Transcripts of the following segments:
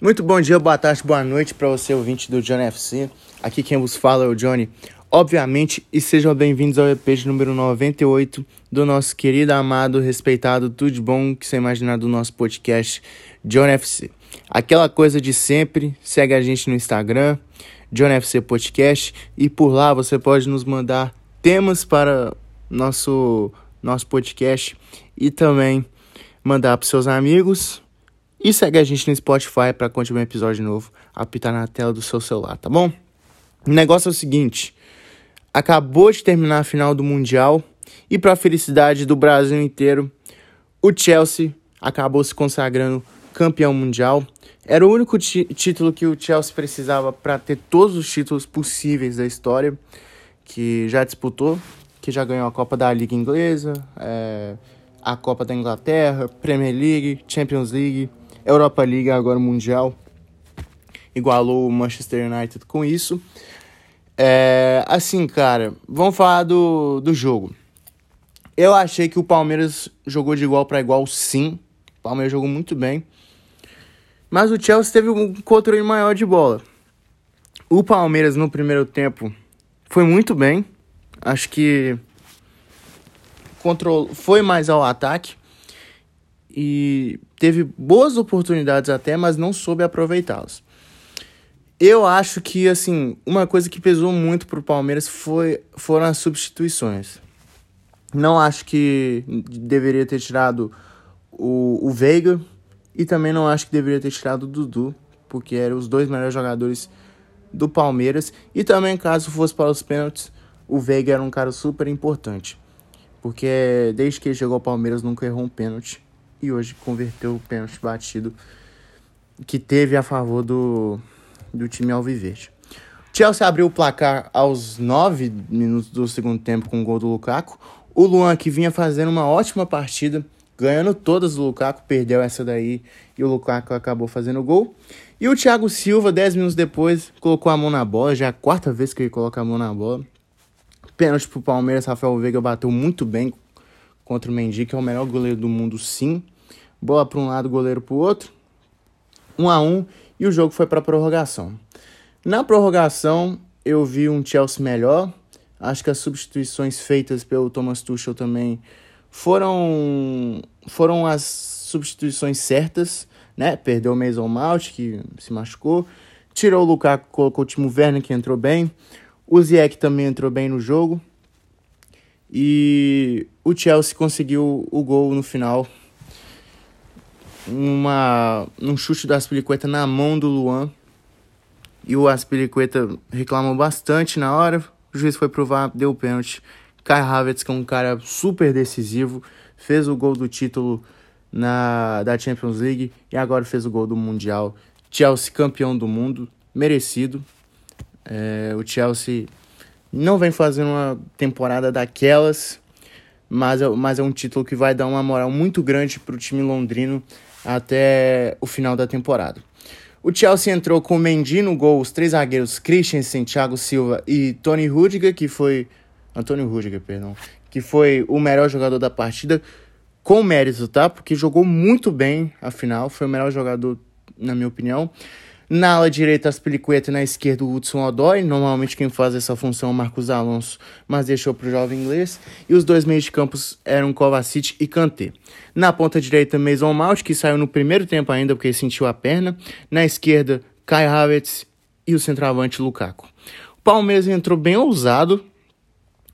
Muito bom dia, boa tarde, boa noite para você, ouvinte do Johnny FC. Aqui quem vos fala é o Johnny, obviamente, e sejam bem-vindos ao EP de número 98 do nosso querido, amado, respeitado, tudo de bom que você imaginar do nosso podcast Johnny FC. Aquela coisa de sempre, segue a gente no Instagram, Johnny FC Podcast, e por lá você pode nos mandar temas para nosso, nosso podcast e também mandar para seus amigos e segue a gente no Spotify para tiver um episódio novo apitar na tela do seu celular, tá bom? O negócio é o seguinte: acabou de terminar a final do Mundial e, para felicidade do Brasil inteiro, o Chelsea acabou se consagrando campeão mundial. Era o único título que o Chelsea precisava para ter todos os títulos possíveis da história, que já disputou, que já ganhou a Copa da Liga Inglesa, é, a Copa da Inglaterra, Premier League, Champions League, Europa League, agora Mundial. Igualou o Manchester United com isso. É, assim, cara, vamos falar do, do jogo. Eu achei que o Palmeiras jogou de igual para igual, sim. O Palmeiras jogou muito bem. Mas o Chelsea teve um controle maior de bola. O Palmeiras no primeiro tempo foi muito bem. Acho que control... foi mais ao ataque e teve boas oportunidades até, mas não soube aproveitá-las. Eu acho que, assim, uma coisa que pesou muito pro Palmeiras foi, foram as substituições. Não acho que deveria ter tirado o, o Veiga e também não acho que deveria ter tirado o Dudu, porque eram os dois melhores jogadores do Palmeiras. E também, caso fosse para os pênaltis, o Veiga era um cara super importante. Porque desde que ele chegou ao Palmeiras nunca errou um pênalti e hoje converteu o pênalti batido que teve a favor do, do time Alviverde. Chelsea abriu o placar aos 9 minutos do segundo tempo com o gol do Lukaku. O Luan, que vinha fazendo uma ótima partida, ganhando todas o Lukaku, perdeu essa daí e o Lukaku acabou fazendo o gol. E o Thiago Silva, 10 minutos depois, colocou a mão na bola, já é a quarta vez que ele coloca a mão na bola. Pênalti pro Palmeiras, Rafael Veiga bateu muito bem contra o Mendy, que é o melhor goleiro do mundo, sim. Bola para um lado, goleiro para o outro. 1 um a 1 um, e o jogo foi para prorrogação. Na prorrogação, eu vi um Chelsea melhor. Acho que as substituições feitas pelo Thomas Tuchel também foram foram as substituições certas, né? Perdeu o Mason Mount, que se machucou. Tirou o Lukaku, colocou o Timo Werner, que entrou bem. O Ziyech também entrou bem no jogo. E o Chelsea conseguiu o gol no final. Uma, um chute do Aspilicueta na mão do Luan. E o Aspilicueta reclamou bastante na hora. O juiz foi provar, deu o pênalti. Kai Havertz, que é um cara super decisivo, fez o gol do título na, da Champions League e agora fez o gol do Mundial. Chelsea campeão do mundo, merecido. É, o Chelsea não vem fazendo uma temporada daquelas, mas é, mas é um título que vai dar uma moral muito grande para o time londrino até o final da temporada. O Chelsea entrou com o Mendy no gol, os três zagueiros Christensen, Thiago Silva e Tony Rudiger, que foi Antônio Rudiger, perdão, que foi o melhor jogador da partida com mérito, tá? Porque jogou muito bem a final, foi o melhor jogador na minha opinião. Na ala direita, Aspilicueta, na esquerda, o Hudson Odoi. Normalmente quem faz essa função é o Marcos Alonso, mas deixou para o jovem inglês. E os dois meios de campos eram Kovacic e Kanté. Na ponta direita, Mason Mount, que saiu no primeiro tempo ainda porque sentiu a perna. Na esquerda, Kai Havertz e o centroavante Lukaku. O Palmeiras entrou bem ousado,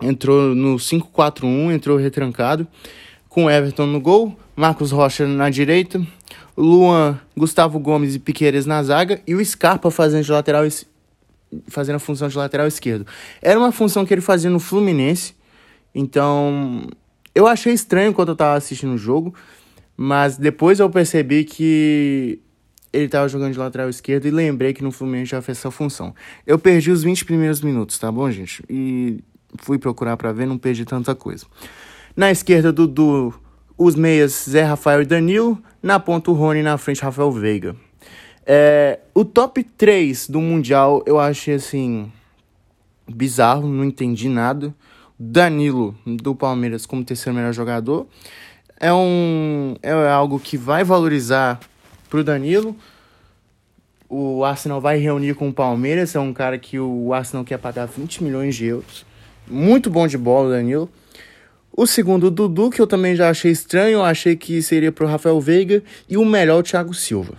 entrou no 5-4-1, entrou retrancado, com Everton no gol, Marcos Rocha na direita, Luan, Gustavo Gomes e Piqueires na zaga e o Scarpa fazendo de lateral fazendo a função de lateral esquerdo. Era uma função que ele fazia no Fluminense. Então, eu achei estranho quando eu tava assistindo o jogo, mas depois eu percebi que ele tava jogando de lateral esquerdo e lembrei que no Fluminense já fez essa função. Eu perdi os 20 primeiros minutos, tá bom, gente? E fui procurar para ver, não perdi tanta coisa. Na esquerda, Dudu os meias Zé Rafael e Danilo, na ponta o Rony, na frente Rafael Veiga. É, o top 3 do Mundial eu achei assim bizarro, não entendi nada. Danilo do Palmeiras como terceiro melhor jogador é um é algo que vai valorizar pro Danilo, o Arsenal vai reunir com o Palmeiras. É um cara que o Arsenal quer pagar 20 milhões de euros. Muito bom de bola, Danilo. O segundo, o Dudu, que eu também já achei estranho. Eu achei que seria pro Rafael Veiga. E o melhor, o Thiago Silva.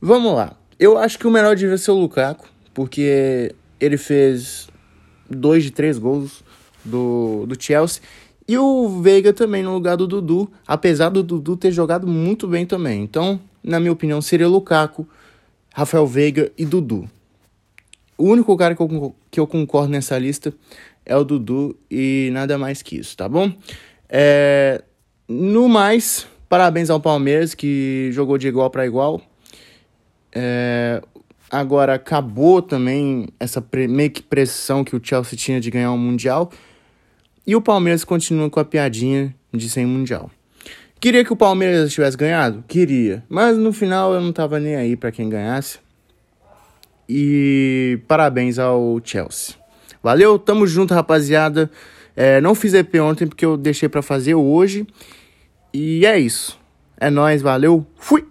Vamos lá. Eu acho que o melhor devia ser o Lukaku. Porque ele fez dois de três gols do, do Chelsea. E o Veiga também no lugar do Dudu, apesar do Dudu ter jogado muito bem também. Então, na minha opinião, seria Lukaku, Rafael Veiga e Dudu. O único cara que eu, que eu concordo nessa lista é o Dudu e nada mais que isso, tá bom? É, no mais, parabéns ao Palmeiras que jogou de igual para igual. É, agora acabou também essa meio que pressão que o Chelsea tinha de ganhar um Mundial. E o Palmeiras continua com a piadinha de sem mundial. Queria que o Palmeiras tivesse ganhado? Queria. Mas no final eu não tava nem aí para quem ganhasse. E parabéns ao Chelsea. Valeu, tamo junto, rapaziada. É, não fiz EP ontem porque eu deixei para fazer hoje. E é isso. É nóis, valeu, fui!